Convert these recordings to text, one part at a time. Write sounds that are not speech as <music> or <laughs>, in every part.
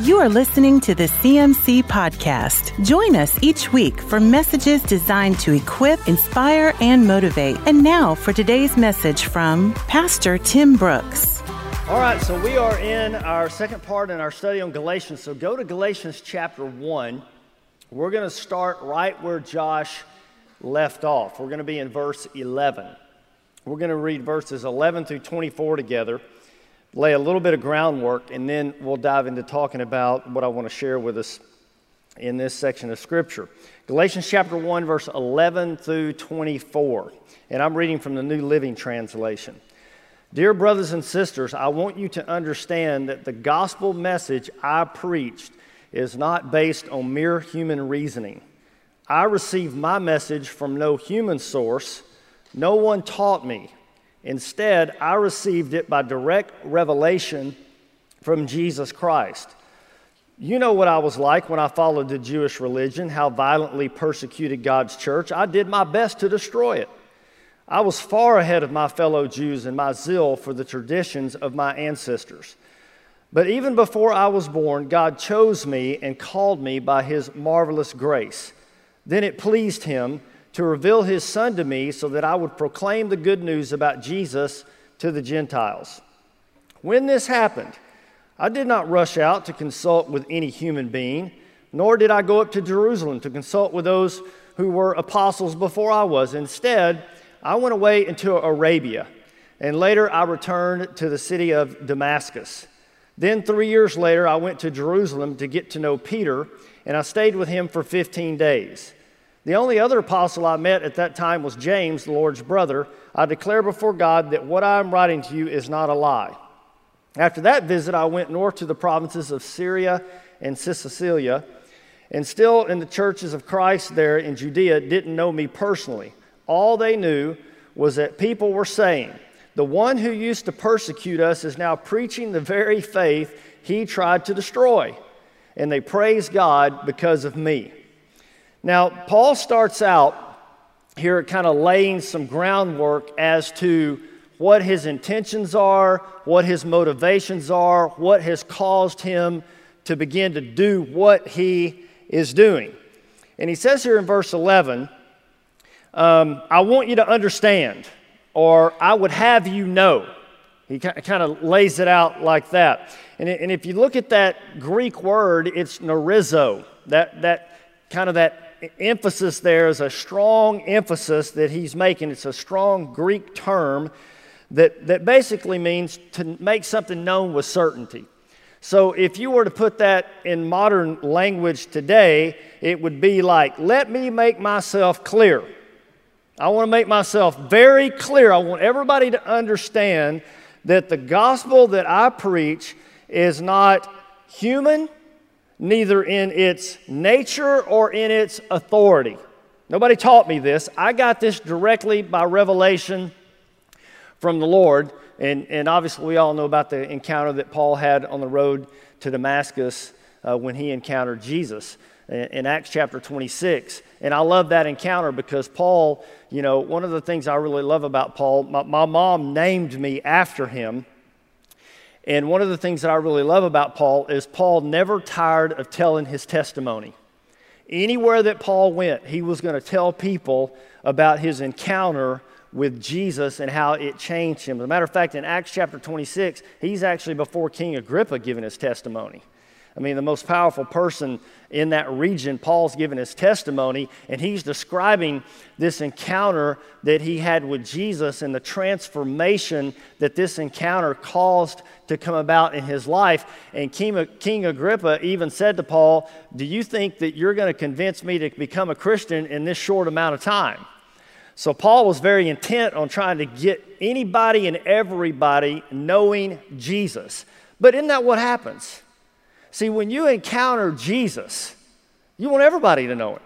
You are listening to the CMC Podcast. Join us each week for messages designed to equip, inspire, and motivate. And now for today's message from Pastor Tim Brooks. All right, so we are in our second part in our study on Galatians. So go to Galatians chapter 1. We're going to start right where Josh left off. We're going to be in verse 11. We're going to read verses 11 through 24 together lay a little bit of groundwork, and then we'll dive into talking about what I want to share with us in this section of Scripture. Galatians chapter 1, verse 11 through 24. And I'm reading from the New Living Translation. Dear brothers and sisters, I want you to understand that the gospel message I preached is not based on mere human reasoning. I received my message from no human source. No one taught me. Instead, I received it by direct revelation from Jesus Christ. You know what I was like when I followed the Jewish religion, how violently persecuted God's church. I did my best to destroy it. I was far ahead of my fellow Jews in my zeal for the traditions of my ancestors. But even before I was born, God chose me and called me by his marvelous grace. Then it pleased him to reveal his son to me so that I would proclaim the good news about Jesus to the Gentiles. When this happened, I did not rush out to consult with any human being, nor did I go up to Jerusalem to consult with those who were apostles before I was. Instead, I went away into Arabia, and later I returned to the city of Damascus. Then, three years later, I went to Jerusalem to get to know Peter, and I stayed with him for 15 days. The only other apostle I met at that time was James, the Lord's brother. I declare before God that what I am writing to you is not a lie. After that visit, I went north to the provinces of Syria and Cilicia, and still in the churches of Christ there in Judea didn't know me personally. All they knew was that people were saying, The one who used to persecute us is now preaching the very faith he tried to destroy. And they praise God because of me. Now, Paul starts out here kind of laying some groundwork as to what his intentions are, what his motivations are, what has caused him to begin to do what he is doing. And he says here in verse 11, um, I want you to understand, or I would have you know. He kind of lays it out like that. And, if you look at that Greek word, it's gnorizo, that, that kind of that emphasis there is a strong emphasis that he's making. It's a strong Greek term that, that basically means to make something known with certainty. So if you were to put that in modern language today, it would be like, let me make myself clear. I want to make myself very clear. I want everybody to understand that the gospel that I preach is not human, neither in its nature or in its authority. Nobody taught me this. I got this directly by revelation from the Lord. And, and obviously, we all know about the encounter that Paul had on the road to Damascus uh, when he encountered Jesus in, in Acts chapter 26. And I love that encounter because Paul, you know, one of the things I really love about Paul, my, my mom named me after him. And one of the things that I really love about Paul is Paul never tired of telling his testimony. Anywhere that Paul went, he was going to tell people about his encounter with Jesus and how it changed him. As a matter of fact, in Acts chapter 26, he's actually before King Agrippa giving his testimony. I mean, the most powerful person in that region, Paul's giving his testimony, and he's describing this encounter that he had with Jesus and the transformation that this encounter caused to come about in his life. And King, King Agrippa even said to Paul, Do you think that you're going to convince me to become a Christian in this short amount of time? So Paul was very intent on trying to get anybody and everybody knowing Jesus. But isn't that what happens? See, when you encounter Jesus, you want everybody to know him.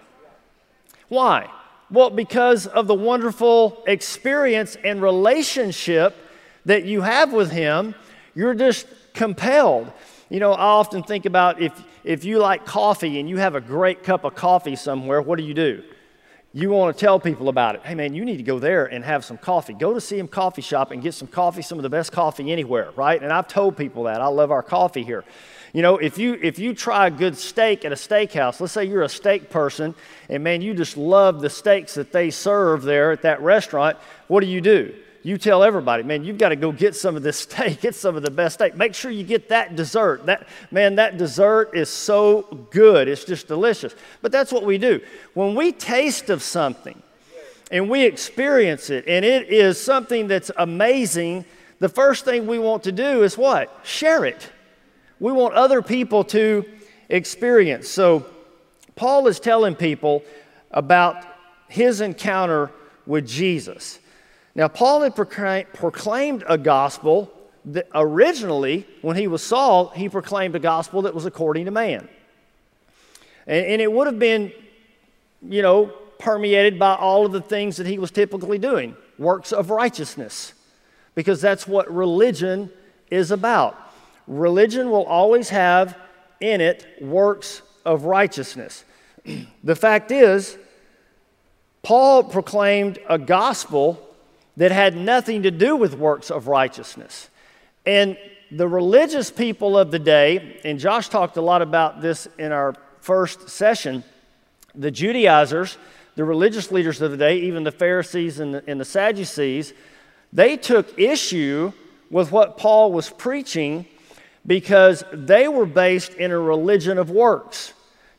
Why? Well, because of the wonderful experience and relationship that you have with him, you're just compelled. You know, I often think about if, if you like coffee and you have a great cup of coffee somewhere, what do you do? you want to tell people about it. Hey, man, you need to go there and have some coffee. Go to CM Coffee Shop and get some coffee, some of the best coffee anywhere, right? And I've told people that. I love our coffee here. You know, if you if you try a good steak at a steakhouse, let's say you're a steak person and man, you just love the steaks that they serve there at that restaurant, what do you do? You tell everybody, man, you've got to go get some of this <laughs> steak, get some of the best steak. Make sure you get that dessert. That man, that dessert is so good. It's just delicious. But that's what we do. When we taste of something and we experience it and it is something that's amazing, the first thing we want to do is what? Share it we want other people to experience. So, Paul is telling people about his encounter with Jesus. Now, Paul had proclaimed a gospel that originally, when he was Saul, he proclaimed a gospel that was according to man. And, and, it would have been, you know, permeated by all of the things that he was typically doing works of righteousness, because that's what religion is about religion will always have in it works of righteousness. <clears throat> the fact is, Paul proclaimed a gospel that had nothing to do with works of righteousness. And the religious people of the day, and Josh talked a lot about this in our first session, the Judaizers, the religious leaders of the day, even the Pharisees and the, and the Sadducees, they took issue with what Paul was preaching because they were based in a religion of works.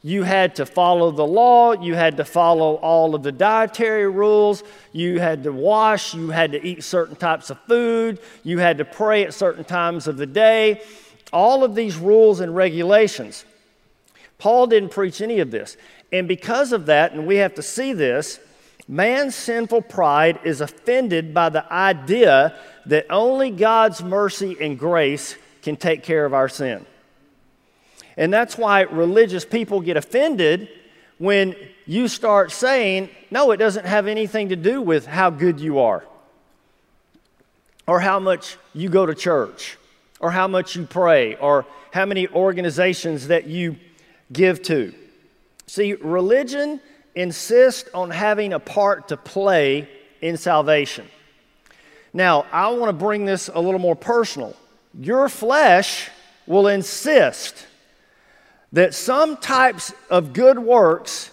You had to follow the law, you had to follow all of the dietary rules, you had to wash, you had to eat certain types of food, you had to pray at certain times of the day. All of these rules and regulations. Paul didn't preach any of this. And because of that, and we have to see this, man's sinful pride is offended by the idea that only God's mercy and grace can take care of our sin. And that's why religious people get offended when you start saying, no, it doesn't have anything to do with how good you are, or how much you go to church, or how much you pray, or how many organizations that you give to. See, religion insists on having a part to play in salvation. Now, I want to bring this a little more personal your flesh will insist that some types of good works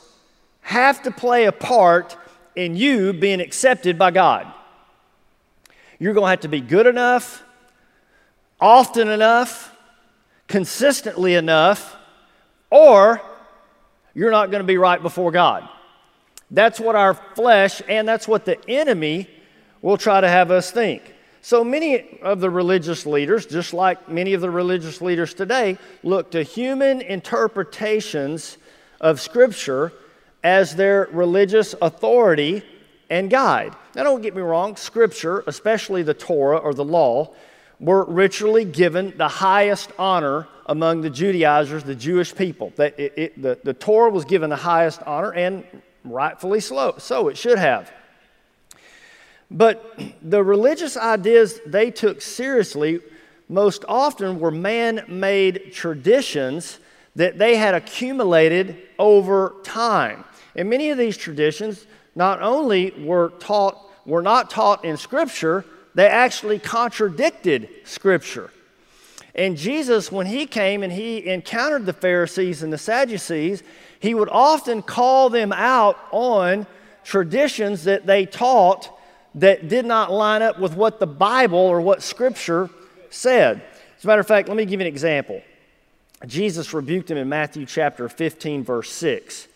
have to play a part in you being accepted by God. You're going to have to be good enough, often enough, consistently enough, or you're not going to be right before God. That's what our flesh and that's what the enemy will try to have us think. So many of the religious leaders, just like many of the religious leaders today, look to human interpretations of Scripture as their religious authority and guide. Now, don't get me wrong, Scripture, especially the Torah or the law, were ritually given the highest honor among the Judaizers, the Jewish people. It, it, the, the Torah was given the highest honor, and rightfully so, so it should have. But the religious ideas they took seriously most often were man made traditions that they had accumulated over time. And many of these traditions not only were taught, were not taught in Scripture, they actually contradicted Scripture. And Jesus, when he came and he encountered the Pharisees and the Sadducees, he would often call them out on traditions that they taught that did not line up with what the Bible or what Scripture said. As a matter of fact, let me give you an example. Jesus rebuked him in Matthew chapter 15, verse 6.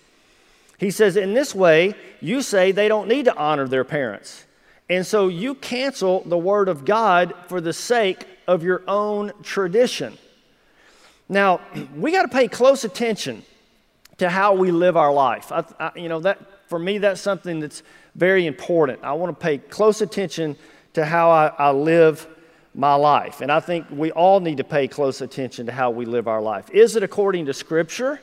He says, In this way, you say they don't need to honor their parents. And so you cancel the word of God for the sake of your own tradition. Now, <clears throat> we got to pay close attention to how we live our life. I, I, you know, that for me, that's something that's very important. I want to pay close attention to how I, I live my life. And I think we all need to pay close attention to how we live our life. Is it according to Scripture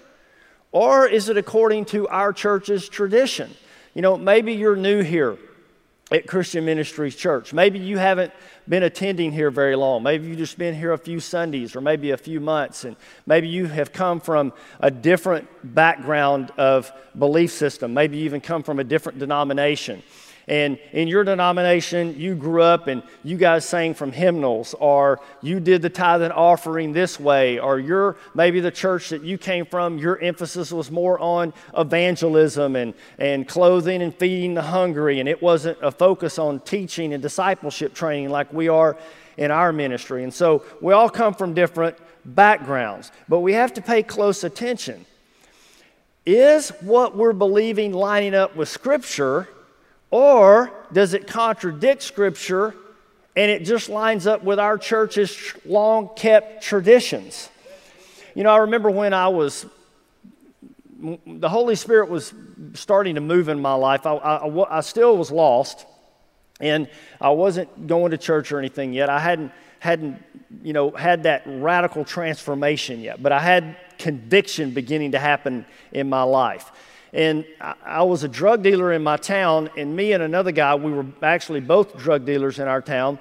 or is it according to our church's tradition? You know, maybe you're new here at Christian Ministries Church. Maybe you haven't been attending here very long. Maybe you've just been here a few Sundays or maybe a few months, and maybe you have come from a different background of belief system. Maybe you even come from a different denomination. And in your denomination, you grew up and you guys sang from hymnals, or you did the tithe and offering this way, or you're maybe the church that you came from, your emphasis was more on evangelism and, and clothing and feeding the hungry, and it wasn't a focus on teaching and discipleship training like we are in our ministry. And so we all come from different backgrounds, but we have to pay close attention. Is what we're believing lining up with Scripture? Or does it contradict Scripture and it just lines up with our church's long kept traditions? You know, I remember when I was, the Holy Spirit was starting to move in my life. I, I, I still was lost and I wasn't going to church or anything yet. I hadn't, hadn't, you know, had that radical transformation yet, but I had conviction beginning to happen in my life. And I, was a drug dealer in my town, and me and another guy, we were actually both drug dealers in our town.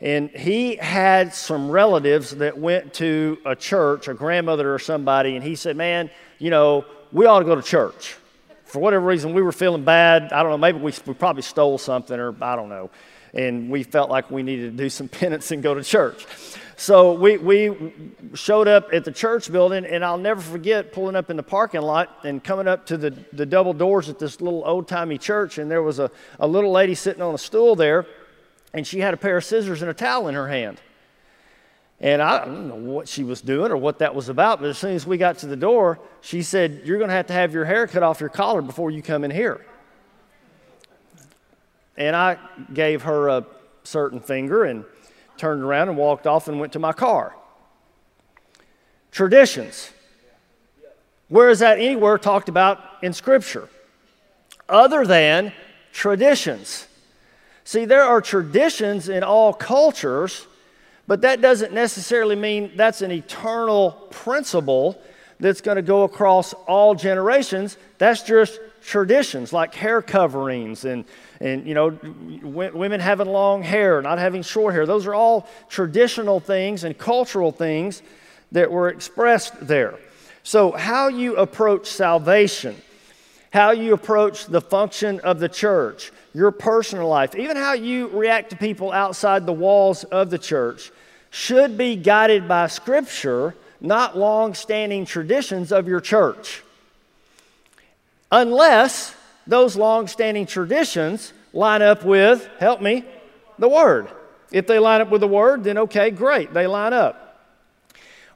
And he had some relatives that went to a church, a grandmother or somebody, and he said, Man, you know, we ought to go to church. For whatever reason, we were feeling bad. I don't know, maybe we, we probably stole something, or I don't know. And we felt like we needed to do some <laughs> penance and go to church. So we, we showed up at the church building, and I'll never forget pulling up in the parking lot and coming up to the, the double doors at this little old timey church, and there was a, a little lady sitting on a stool there, and she had a pair of scissors and a towel in her hand. And I don't know what she was doing or what that was about, but as soon as we got to the door, she said, You're going to have to have your hair cut off your collar before you come in here. And I gave her a certain finger and turned around and walked off and went to my car. Traditions. Where is that anywhere talked about in Scripture? Other than traditions. See, there are traditions in all cultures, but that doesn't necessarily mean that's an eternal principle that's going to go across all generations. That's just traditions like hair coverings and and you know women having long hair not having short hair those are all traditional things and cultural things that were expressed there. So how you approach salvation how you approach the function of the church your personal life even how you react to people outside the walls of the church should be guided by scripture not long-standing traditions of your church. Unless those long-standing traditions line up with, help me, the Word. If they line up with the Word, then okay, great, they line up.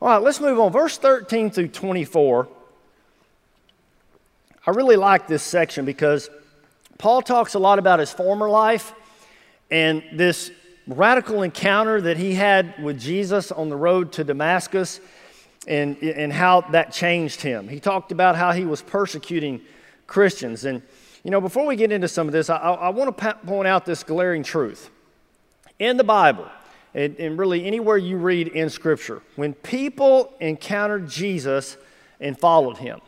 All right, let's move on. Verse 13 through 24. I really like this section because Paul talks a lot about his former life and this radical encounter that he had with Jesus on the road to Damascus and, and how that changed him. He talked about how he was persecuting Christians. And, you know, before we get into some of this, I, I want to point out this glaring truth. In the Bible, and, and really anywhere you read in Scripture, when people encountered Jesus and followed him,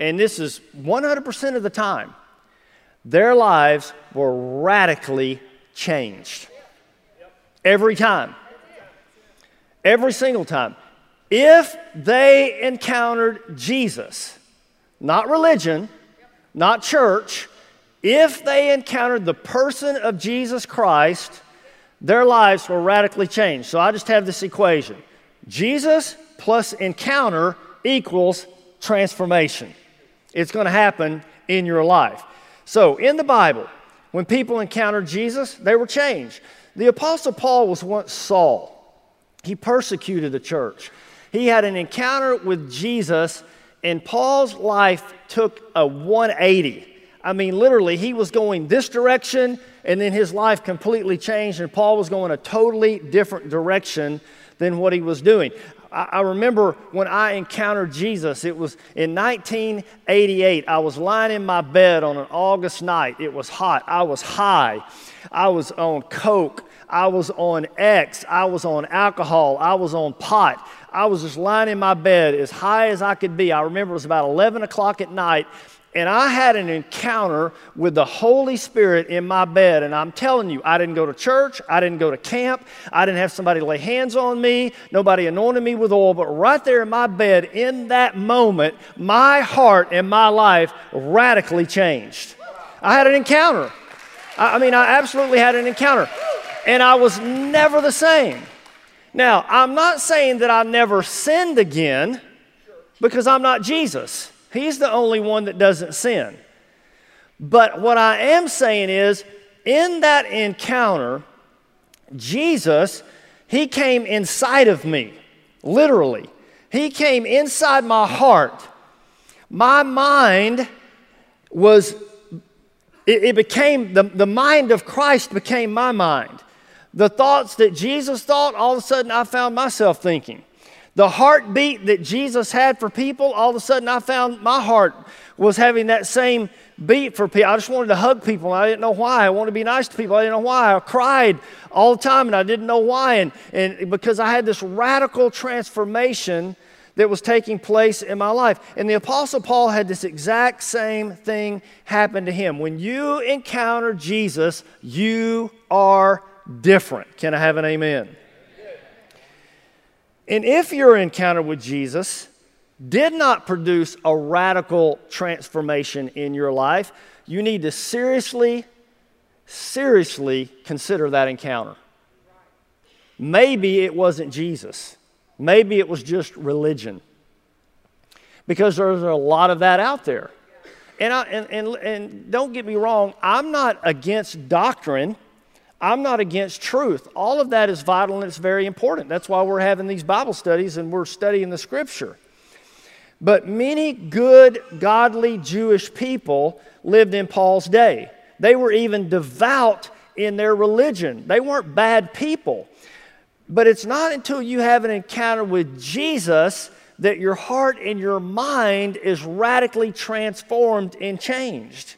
and this is 100% of the time, their lives were radically changed. Every time. Every single time. If they encountered Jesus, not religion, not church, if they encountered the person of Jesus Christ, their lives were radically changed. So I just have this equation Jesus plus encounter equals transformation. It's going to happen in your life. So in the Bible, when people encountered Jesus, they were changed. The Apostle Paul was once Saul, he persecuted the church. He had an encounter with Jesus and Paul's life took a 180. I mean, literally, he was going this direction, and then his life completely changed, and Paul was going a totally different direction than what he was doing. I, remember when I encountered Jesus, it was in 1988. I was lying in my bed on an August night. It was hot. I was high. I was on Coke. I was on X. I was on alcohol. I was on pot. I was just lying in my bed as high as I could be. I remember it was about 11 o'clock at night, and I had an encounter with the Holy Spirit in my bed. And I'm telling you, I didn't go to church, I didn't go to camp, I didn't have somebody lay hands on me, nobody anointed me with oil, but right there in my bed, in that moment, my heart and my life radically changed. I had an encounter. I, mean, I absolutely had an encounter. And I was never the same. Now, I'm not saying that I never sinned again because I'm not Jesus. He's the only one that doesn't sin. But what I am saying is, in that encounter, Jesus, He came inside of me, literally. He came inside my heart. My mind was, it, it became, the, the mind of Christ became my mind. The thoughts that Jesus thought, all of a sudden I found myself thinking. The heartbeat that Jesus had for people, all of a sudden I found my heart was having that same beat for people. I just wanted to hug people. I didn't know why. I wanted to be nice to people. I didn't know why. I cried all the time and I didn't know why. And, and because I had this radical transformation that was taking place in my life. And the Apostle Paul had this exact same thing happen to him. When you encounter Jesus, you are different. Can I have an amen? And if your encounter with Jesus did not produce a radical transformation in your life, you need to seriously, seriously consider that encounter. Maybe it wasn't Jesus. Maybe it was just religion. Because there's a lot of that out there. And, I, and, and, and don't get me wrong, I'm not against doctrine. I'm not against truth. All of that is vital and it's very important. That's why we're having these Bible studies and we're studying the scripture. But many good, godly Jewish people lived in Paul's day. They were even devout in their religion, they weren't bad people. But it's not until you have an encounter with Jesus that your heart and your mind is radically transformed and changed.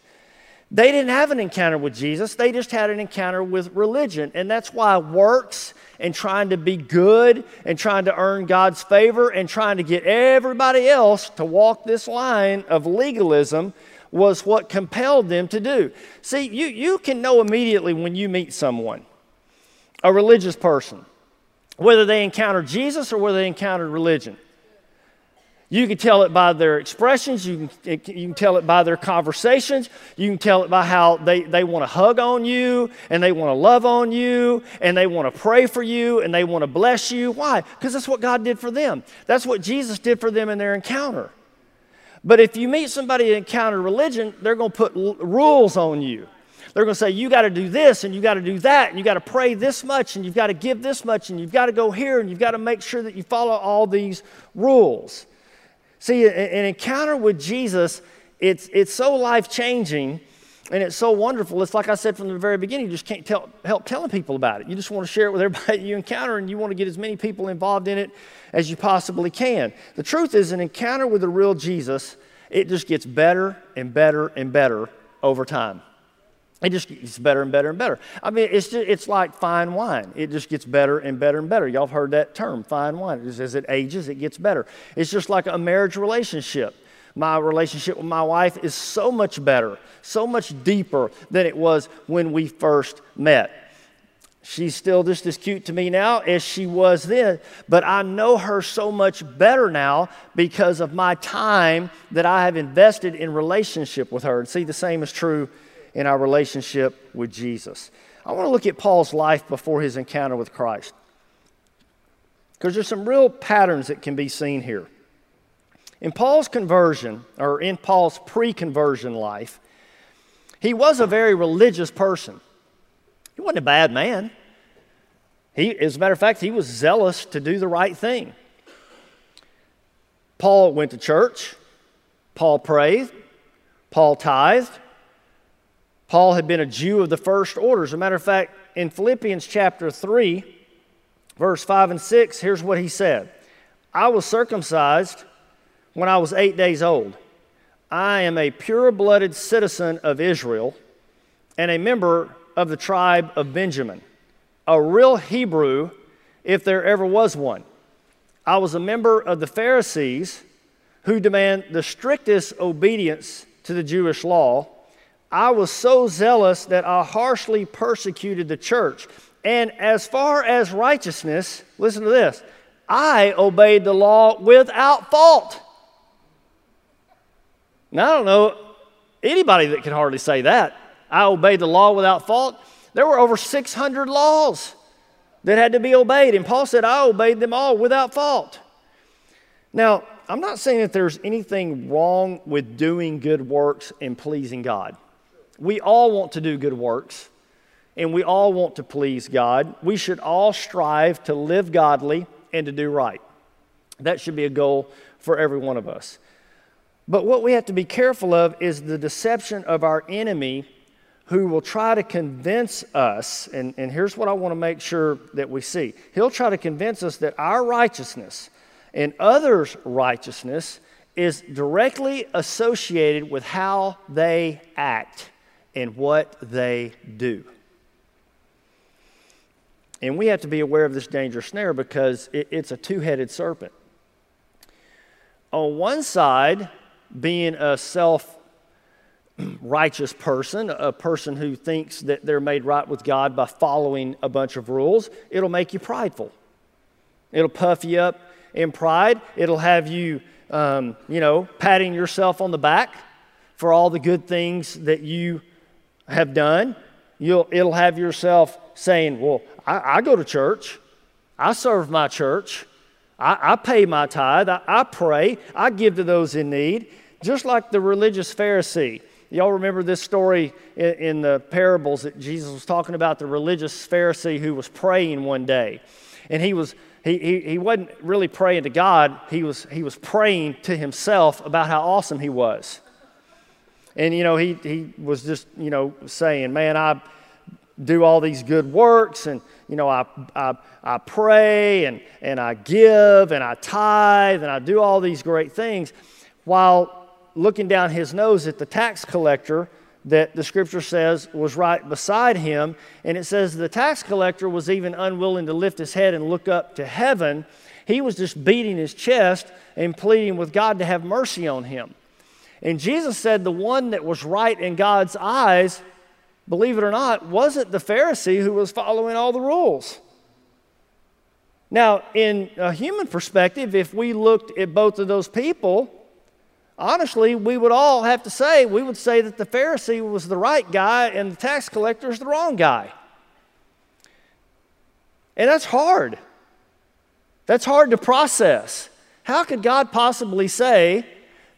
They didn't have an encounter with Jesus, they just had an encounter with religion. And that's why works and trying to be good and trying to earn God's favor and trying to get everybody else to walk this line of legalism was what compelled them to do. See, you, you can know immediately when you meet someone, a religious person, whether they encounter Jesus or whether they encountered religion. You can tell it by their expressions. You can, you can tell it by their conversations. You can tell it by how they, they want to hug on you and they want to love on you and they want to pray for you and they want to bless you. Why? Because that's what God did for them. That's what Jesus did for them in their encounter. But if you meet somebody that encountered religion, they're going to put l- rules on you. They're going to say, you got to do this and you got to do that and you got to pray this much and you've got to give this much and you've got to go here and you've got to make sure that you follow all these rules. See, an encounter with Jesus, it's, it's so life changing and it's so wonderful. It's like I said from the very beginning, you just can't tell, help telling people about it. You just want to share it with everybody <laughs> you encounter and you want to get as many people involved in it as you possibly can. The truth is, an encounter with the real Jesus, it just gets better and better and better over time. It just gets better and better and better. I mean, it's, just, it's like fine wine. It just gets better and better and better. Y'all have heard that term, fine wine. As it ages, it gets better. It's just like a marriage relationship. My relationship with my wife is so much better, so much deeper than it was when we first met. She's still just as cute to me now as she was then, but I know her so much better now because of my time that I have invested in relationship with her. And see, the same is true in our relationship with Jesus. I want to look at Paul's life before his encounter with Christ. Because there's some real patterns that can be seen here. In Paul's conversion, or in Paul's pre conversion life, he was a very religious person. He wasn't a bad man. He, as a matter of fact, he was zealous to do the right thing. Paul went to church, Paul prayed, Paul tithed, Paul had been a Jew of the first order. As a matter of fact, in Philippians chapter 3, verse 5 and 6, here's what he said I was circumcised when I was eight days old. I am a pure blooded citizen of Israel and a member of the tribe of Benjamin, a real Hebrew if there ever was one. I was a member of the Pharisees who demand the strictest obedience to the Jewish law I was so zealous that I harshly persecuted the church. And as far as righteousness, listen to this I obeyed the law without fault. Now, I don't know anybody that can hardly say that. I obeyed the law without fault. There were over 600 laws that had to be obeyed. And Paul said, I obeyed them all without fault. Now, I'm not saying that there's anything wrong with doing good works and pleasing God. We all want to do good works and we all want to please God. We should all strive to live godly and to do right. That should be a goal for every one of us. But what we have to be careful of is the deception of our enemy who will try to convince us, and, and here's what I want to make sure that we see. He'll try to convince us that our righteousness and others' righteousness is directly associated with how they act and what they do. And we have to be aware of this dangerous snare because it, it's a two headed serpent. On one side, being a self righteous person, a person who thinks that they're made right with God by following a bunch of rules, it'll make you prideful. It'll puff you up in pride. It'll have you, um, you know, patting yourself on the back for all the good things that you have done. You'll, it'll have yourself saying, Well, I, I go to church, I serve my church, I, I pay my tithe, I, I pray, I give to those in need, just like the religious Pharisee. Y'all remember this story in, in, the parables that Jesus was talking about the religious Pharisee who was praying one day. And he was he, he, he wasn't really praying to God, he was, he was praying to himself about how awesome he was. And, you know, he, he was just, you know, saying, Man, I do all these good works and, you know, I, I, I pray and, and I give and I tithe and I do all these great things while looking down his nose at the tax collector that the scripture says was right beside him. And it says the tax collector was even unwilling to lift his head and look up to heaven. He was just beating his chest and pleading with God to have mercy on him. And Jesus said the one that was right in God's eyes, believe it or not, wasn't the Pharisee who was following all the rules. Now, in a human perspective, if we looked at both of those people, honestly, we would all have to say, we would say that the Pharisee was the right guy and the tax collector is the wrong guy. And that's hard. That's hard to process. How could God possibly say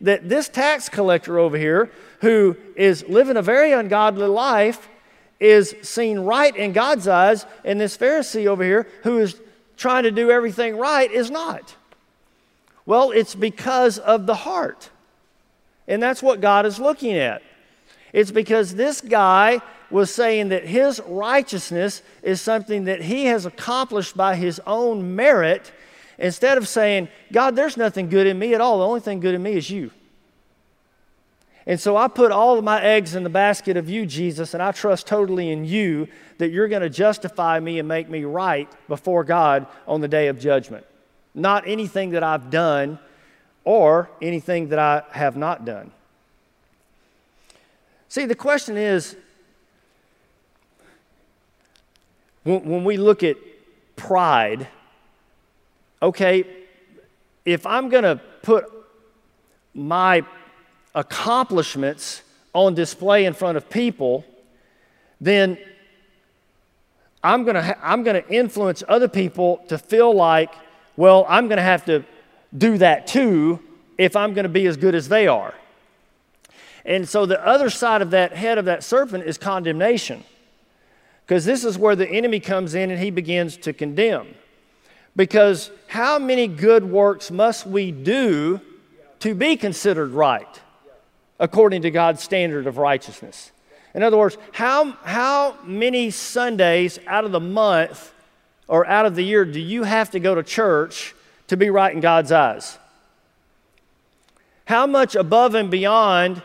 that this tax collector over here, who is living a very ungodly life, is seen right in God's eyes, and this Pharisee over here, who is trying to do everything right, is not? Well, it's because of the heart. And that's what God is looking at. It's because this guy was saying that his righteousness is something that he has accomplished by his own merit, instead of saying, God, there's nothing good in me at all. The only thing good in me is you. And so I put all of my eggs in the basket of you, Jesus, and I trust totally in you that you're going to justify me and make me right before God on the day of judgment. Not anything that I've done or anything that I have not done. See, the question is when, we look at pride, okay, if I'm going to put my accomplishments on display in front of people, then I'm going to I'm going to influence other people to feel like, well, I'm going to have to do that too if I'm going to be as good as they are. And so the other side of that head of that serpent is condemnation. Because this is where the enemy comes in and he begins to condemn. Because how many good works must we do to be considered right according to God's standard of righteousness? In other words, how, how many Sundays out of the month or out of the year do you have to go to church to be right in God's eyes? How much above and beyond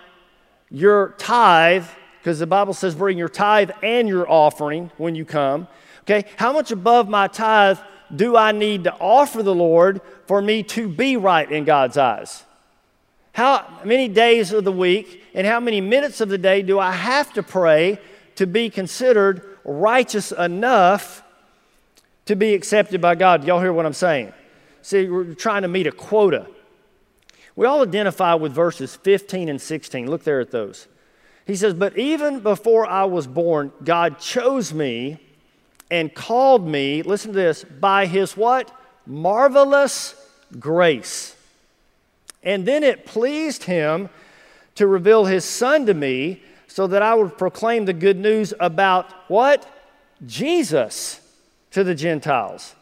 your tithe, because the Bible says bring your tithe and your offering when you come, okay? How much above my tithe do I need to offer the Lord for me to be right in God's eyes? How many days of the week and how many minutes of the day do I have to pray to be considered righteous enough to be accepted by God? Y'all hear what I'm saying? See, we're trying to meet a quota. We all identify with verses 15 and 16. Look there at those. He says, But even before I was born, God chose me and called me, listen to this, by his what? Marvelous grace. And then it pleased him to reveal his son to me so that I would proclaim the good news about what? Jesus to the Gentiles.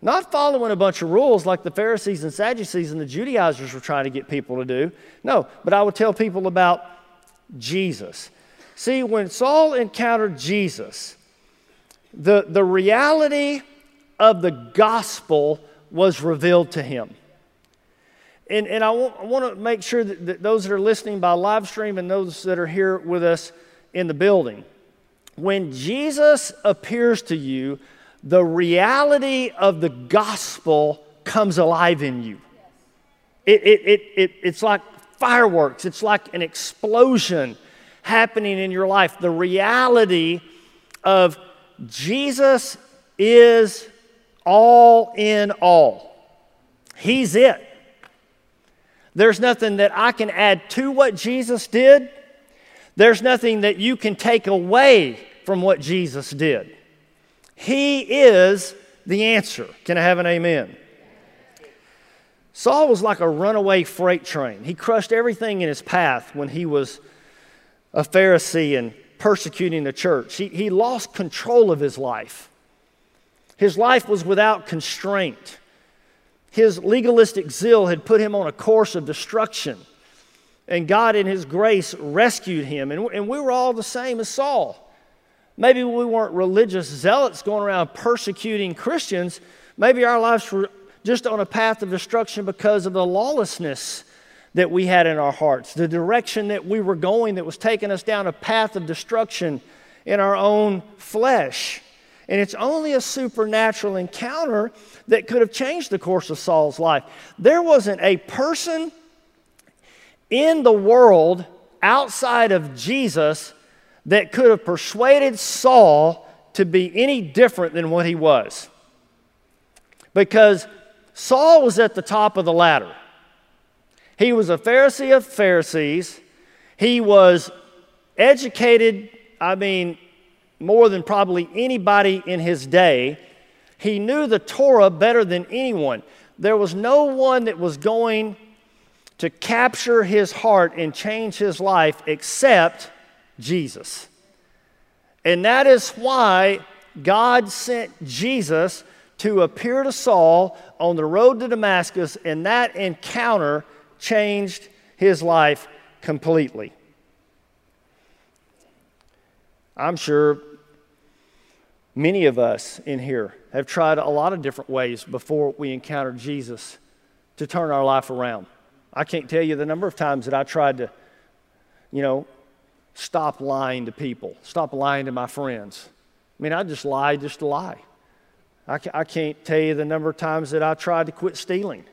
Not following a bunch of rules like the Pharisees and Sadducees and the Judaizers were trying to get people to do. No, but I would tell people about Jesus. See, when Saul encountered Jesus, the, the reality of the gospel was revealed to him. And, and I, want, I want to make sure that, that those that are listening by live stream and those that are here with us in the building, when Jesus appears to you, the reality of the gospel comes alive in you. It, it, it, it, it's like fireworks, it's like an explosion happening in your life. The reality of Jesus is all in all, He's it. There's nothing that I can add to what Jesus did. There's nothing that you can take away from what Jesus did. He is the answer. Can I have an amen? Saul was like a runaway freight train. He crushed everything in his path when he was a Pharisee and persecuting the church. He, he lost control of his life. His life was without constraint. His legalistic zeal had put him on a course of destruction. And God, in His grace, rescued him. And, and we were all the same as Saul. Maybe we weren't religious zealots going around persecuting Christians. Maybe our lives were just on a path of destruction because of the lawlessness that we had in our hearts, the direction that we were going that was taking us down a path of destruction in our own flesh. And it's only a supernatural encounter that could have changed the course of Saul's life. There wasn't a person in the world outside of Jesus that could have persuaded Saul to be any different than what he was. Because Saul was at the top of the ladder. He was a Pharisee of Pharisees. He was educated, I mean, more than probably anybody in his day. He knew the Torah better than anyone. There was no one that was going to capture his heart and change his life except Jesus. And that is why God sent Jesus to appear to Saul on the road to Damascus, and that encounter changed his life completely. I'm sure many of us in here have tried a lot of different ways before we encountered Jesus to turn our life around. I can't tell you the number of times that I tried to, you know, stop lying to people, stop lying to my friends. I mean, I just lied just to lie. I, I can't tell you the number of times that I tried to quit stealing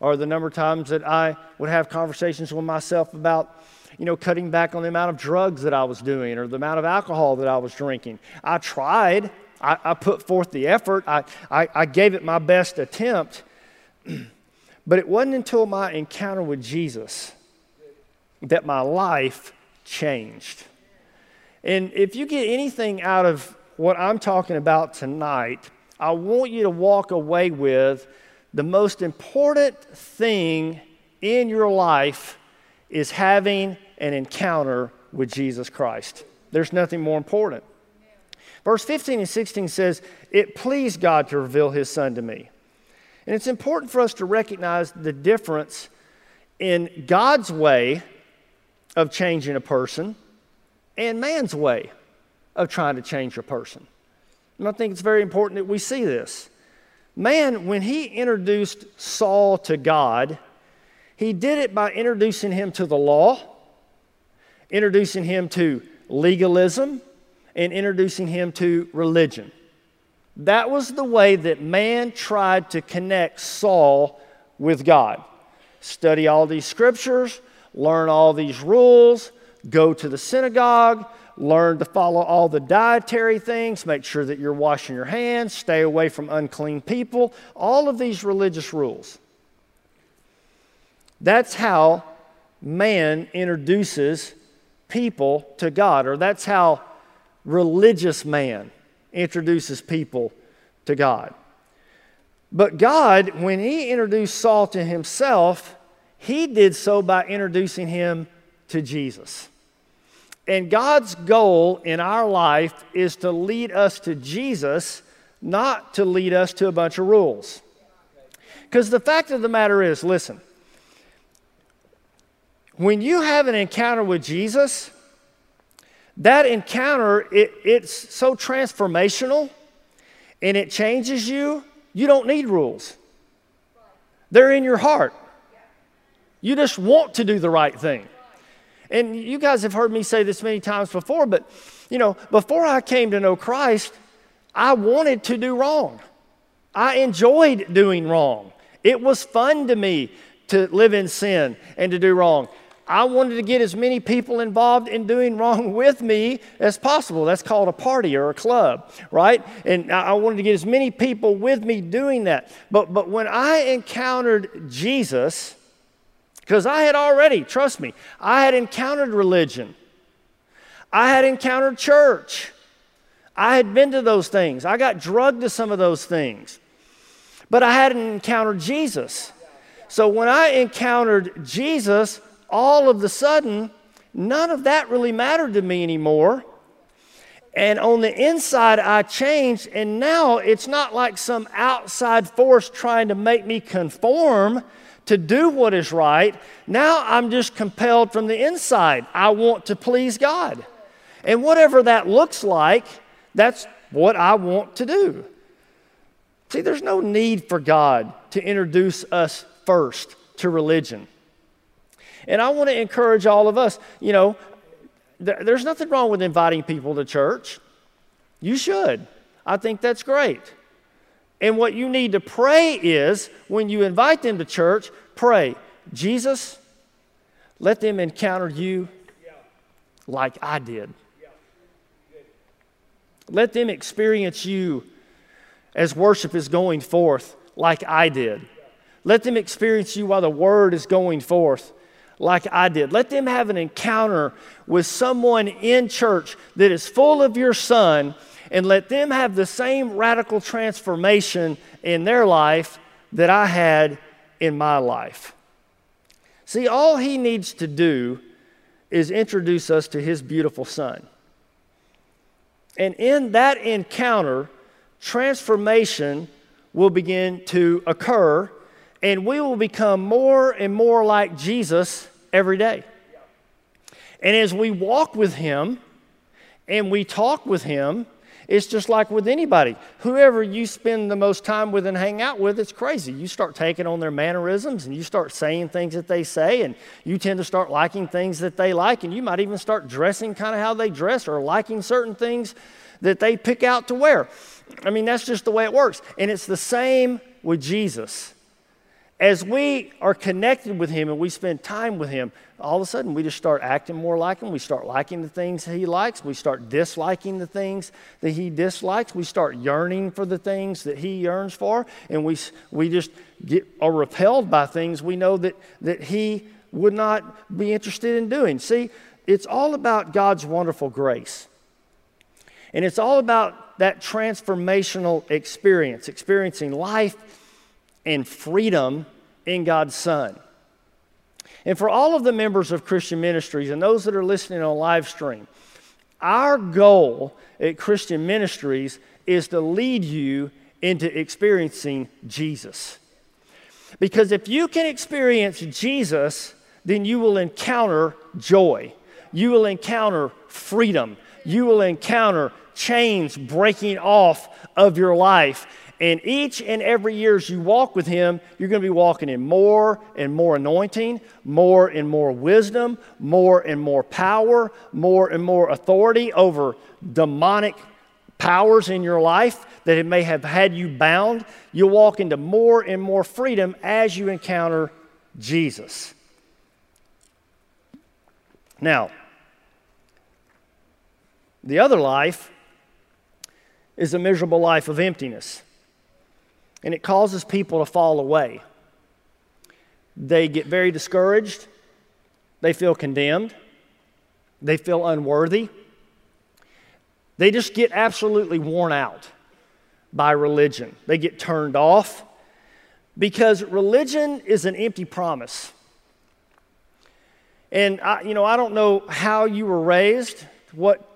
or the number of times that I would have conversations with myself about, you know, cutting back on the amount of drugs that I was doing or the amount of alcohol that I was drinking. I tried, I, I put forth the effort, I, I, I gave it my best attempt, <clears throat> but it wasn't until my encounter with Jesus that my life changed. And if you get anything out of what I'm talking about tonight, I want you to walk away with the most important thing in your life is having an encounter with Jesus Christ. There's nothing more important. Verse 15 and 16 says, It pleased God to reveal his son to me. And it's important for us to recognize the difference in God's way of changing a person and man's way of trying to change a person. And I think it's very important that we see this. Man, when he introduced Saul to God, he did it by introducing him to the law, introducing him to legalism, and introducing him to religion. That was the way that man tried to connect Saul with God. Study all these scriptures, learn all these rules, go to the synagogue, learn to follow all the dietary things, make sure that you're washing your hands, stay away from unclean people, all of these religious rules. That's how man introduces people to God, or that's how religious man introduces people to God. But God, when He introduced Saul to Himself, He did so by introducing him to Jesus. And God's goal in our life is to lead us to Jesus, not to lead us to a bunch of rules. Because the fact of the matter is listen, when you have an encounter with Jesus, that encounter, it, it's so transformational and it changes you, you don't need rules. They're in your heart. You just want to do the right thing. And you guys have heard me say this many times before, but you know, before I came to know Christ, I wanted to do wrong. I enjoyed doing wrong. It was fun to me to live in sin and to do wrong. I wanted to get as many people involved in doing wrong <laughs> with me as possible. That's called a party or a club, right? And I wanted to get as many people with me doing that. But, but when I encountered Jesus, because I had already, trust me, I had encountered religion, I had encountered church, I had been to those things, I got drugged to some of those things, but I hadn't encountered Jesus. So when I encountered Jesus, all of the sudden, none of that really mattered to me anymore. And on the inside, I changed, and now it's not like some outside force trying to make me conform to do what is right. Now I'm just compelled from the inside. I want to please God. And whatever that looks like, that's what I want to do. See, there's no need for God to introduce us first to religion. And I want to encourage all of us, you know, th- there's nothing wrong with inviting people to church. You should. I think that's great. And what you need to pray is when you invite them to church, pray, Jesus, let them encounter you like I did. Let them experience you as worship is going forth like I did. Let them experience you while the word is going forth like I did. Let them have an encounter with someone in church that is full of your son, and let them have the same radical transformation in their life that I had in my life. See, all he needs to do is introduce us to his beautiful son. And in that encounter, transformation will begin to occur and we will become more and more like Jesus every day. And as we walk with Him and we talk with Him, it's just like with anybody. Whoever you spend the most time with and hang out with, it's crazy. You start taking on their mannerisms and you start saying things that they say, and you tend to start liking things that they like, and you might even start dressing kind of how they dress or liking certain things that they pick out to wear. I mean, that's just the way it works. And it's the same with Jesus as we are connected with Him and we spend time with Him, all of a sudden we just start acting more like Him. We start liking the things He likes. We start disliking the things that He dislikes. We start yearning for the things that He yearns for. And we, we just get, are repelled by things we know that, that He would not be interested in doing. See, it's all about God's wonderful grace. And it's all about that transformational experience, experiencing life and freedom in God's Son. And for all of the members of Christian ministries and those that are listening on live stream, our goal at Christian ministries is to lead you into experiencing Jesus. Because if you can experience Jesus, then you will encounter joy. You will encounter freedom. You will encounter chains breaking off of your life. And each and every year as you walk with Him, you're going to be walking in more and more anointing, more and more wisdom, more and more power, more and more authority over demonic powers in your life that it may have had you bound. You'll walk into more and more freedom as you encounter Jesus. Now, the other life is a miserable life of emptiness and it causes people to fall away. They get very discouraged, they feel condemned, they feel unworthy. They just get absolutely worn out by religion. They get turned off because religion is an empty promise. And I, you know, I don't know how you were raised, what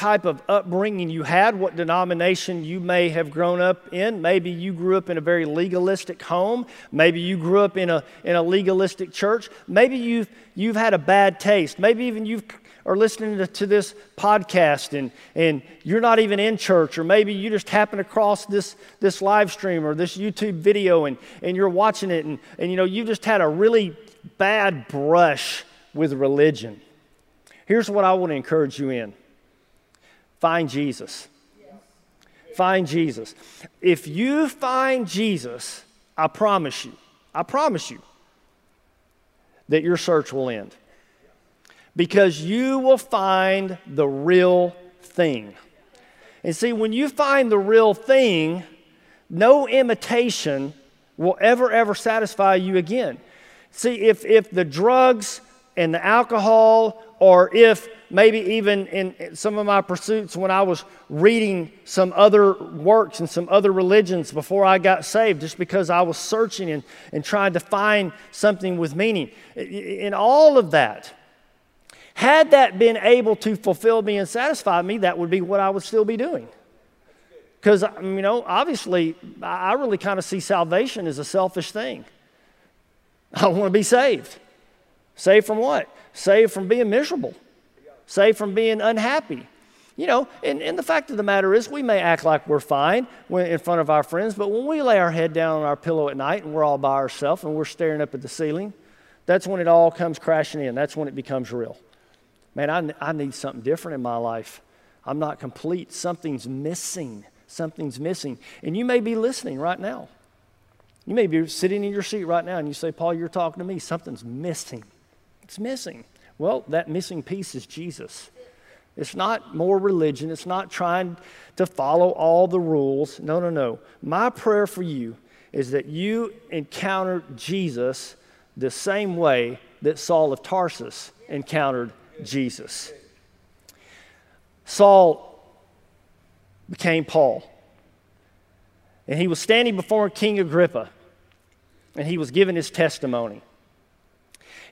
type of upbringing you had, what denomination you may have grown up in. Maybe you grew up in a very legalistic home. Maybe you grew up in a, in a legalistic church. Maybe you've, you've had a bad taste. Maybe even you are listening to, to this podcast and, and you're not even in church, or maybe you just happen across this, this live stream or this YouTube video and, and you're watching it and, and you know, you just had a really bad brush with religion. Here's what I want to encourage you in find Jesus. Find Jesus. If you find Jesus, I promise you, I promise you that your search will end. Because you will find the real thing. And see, when you find the real thing, no imitation will ever, ever satisfy you again. See, if, if the drugs and the alcohol, or if maybe even in some of my pursuits when I was reading some other works and some other religions before I got saved, just because I was searching and, and trying to find something with meaning. In all of that, had that been able to fulfill me and satisfy me, that would be what I would still be doing. Because, you know, obviously, I really kind of see salvation as a selfish thing. I want to be saved. Saved from what? Saved from being miserable. Saved from being unhappy. You know, and, and the fact of the matter is, we may act like we're fine when, in front of our friends, but when we lay our head down on our pillow at night and we're all by ourselves and we're staring up at the ceiling, that's when it all comes crashing in. That's when it becomes real. Man, I, I need something different in my life. I'm not complete. Something's missing. Something's missing. And you may be listening right now. You may be sitting in your seat right now and you say, Paul, you're talking to me. Something's missing. It's missing. Well, that missing piece is Jesus. It's not more religion. It's not trying to follow all the rules. No, no, no. My prayer for you is that you encounter Jesus the same way that Saul of Tarsus encountered Jesus. Saul became Paul. And he was standing before King Agrippa, and he was giving his testimony.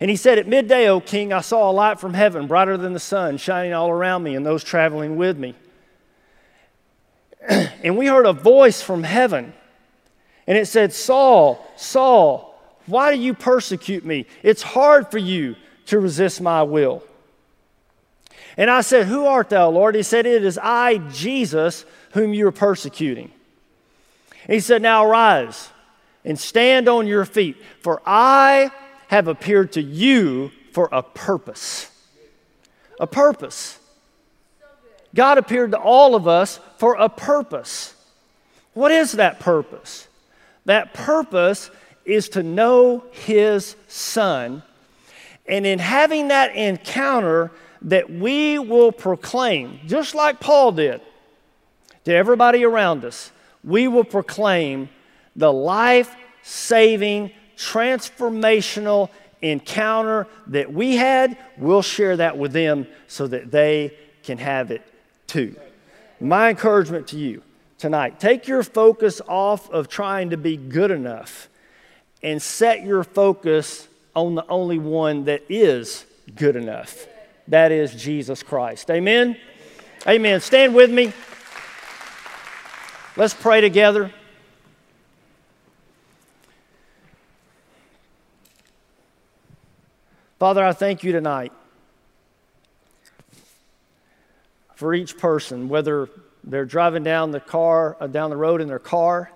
And he said, At midday, O king, I saw a light from heaven, brighter than the sun, shining all around me and those traveling with me. <clears throat> and we heard a voice from heaven, and it said, Saul, Saul, why do you persecute me? It's hard for you to resist my will. And I said, Who art thou, Lord? He said, It is I, Jesus, whom you are persecuting. And he said, Now arise and stand on your feet, for I have appeared to you for a purpose. A purpose. God appeared to all of us for a purpose. What is that purpose? That purpose is to know His Son. And in having that encounter, that we will proclaim, just like Paul did to everybody around us, we will proclaim the life saving transformational encounter that we had, we'll share that with them so that they can have it too. My encouragement to you tonight take your focus off of trying to be good enough and set your focus on the only one that is good enough. That is Jesus Christ. Amen. Amen. Stand with me. Let's pray together. Father, I thank you tonight for each person, whether they're driving down the car, uh, down the road in their car,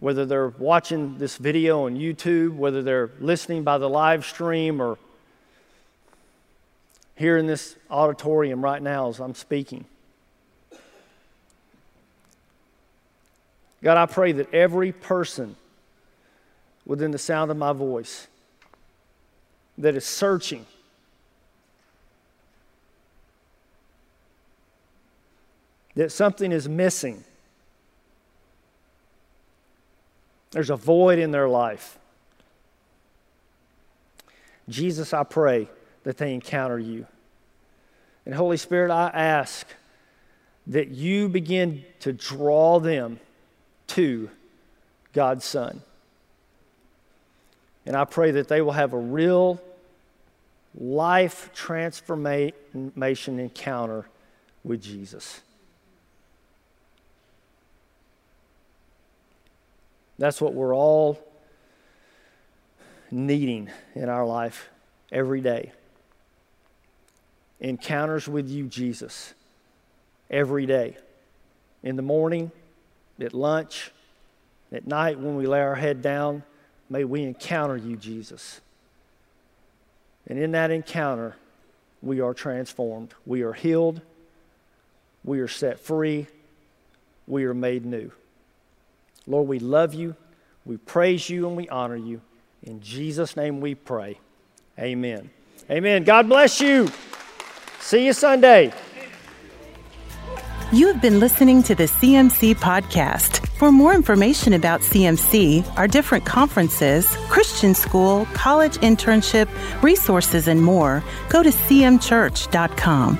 whether they're watching this video on YouTube, whether they're listening by the live stream or here in this auditorium right now as I'm speaking. God, I pray that every person within the sound of my voice that is searching. That something is missing. There's a void in their life. Jesus, I pray that they encounter you. And Holy Spirit, I ask that you begin to draw them to God's Son. And I pray that they will have a real life transformation encounter with Jesus. That's what we're all needing in our life every day. Encounters with you, Jesus, every day. In the morning, at lunch, at night when we lay our head down, may we encounter you, Jesus. And in that encounter, we are transformed. We are healed. We are set free. We are made new. Lord, we love you. We praise you and we honor you. In Jesus' name we pray. Amen. Amen. God bless you. See you Sunday. You have been listening to the CMC podcast. For more information about CMC, our different conferences, Christian school, college internship, resources, and more, go to cmchurch.com.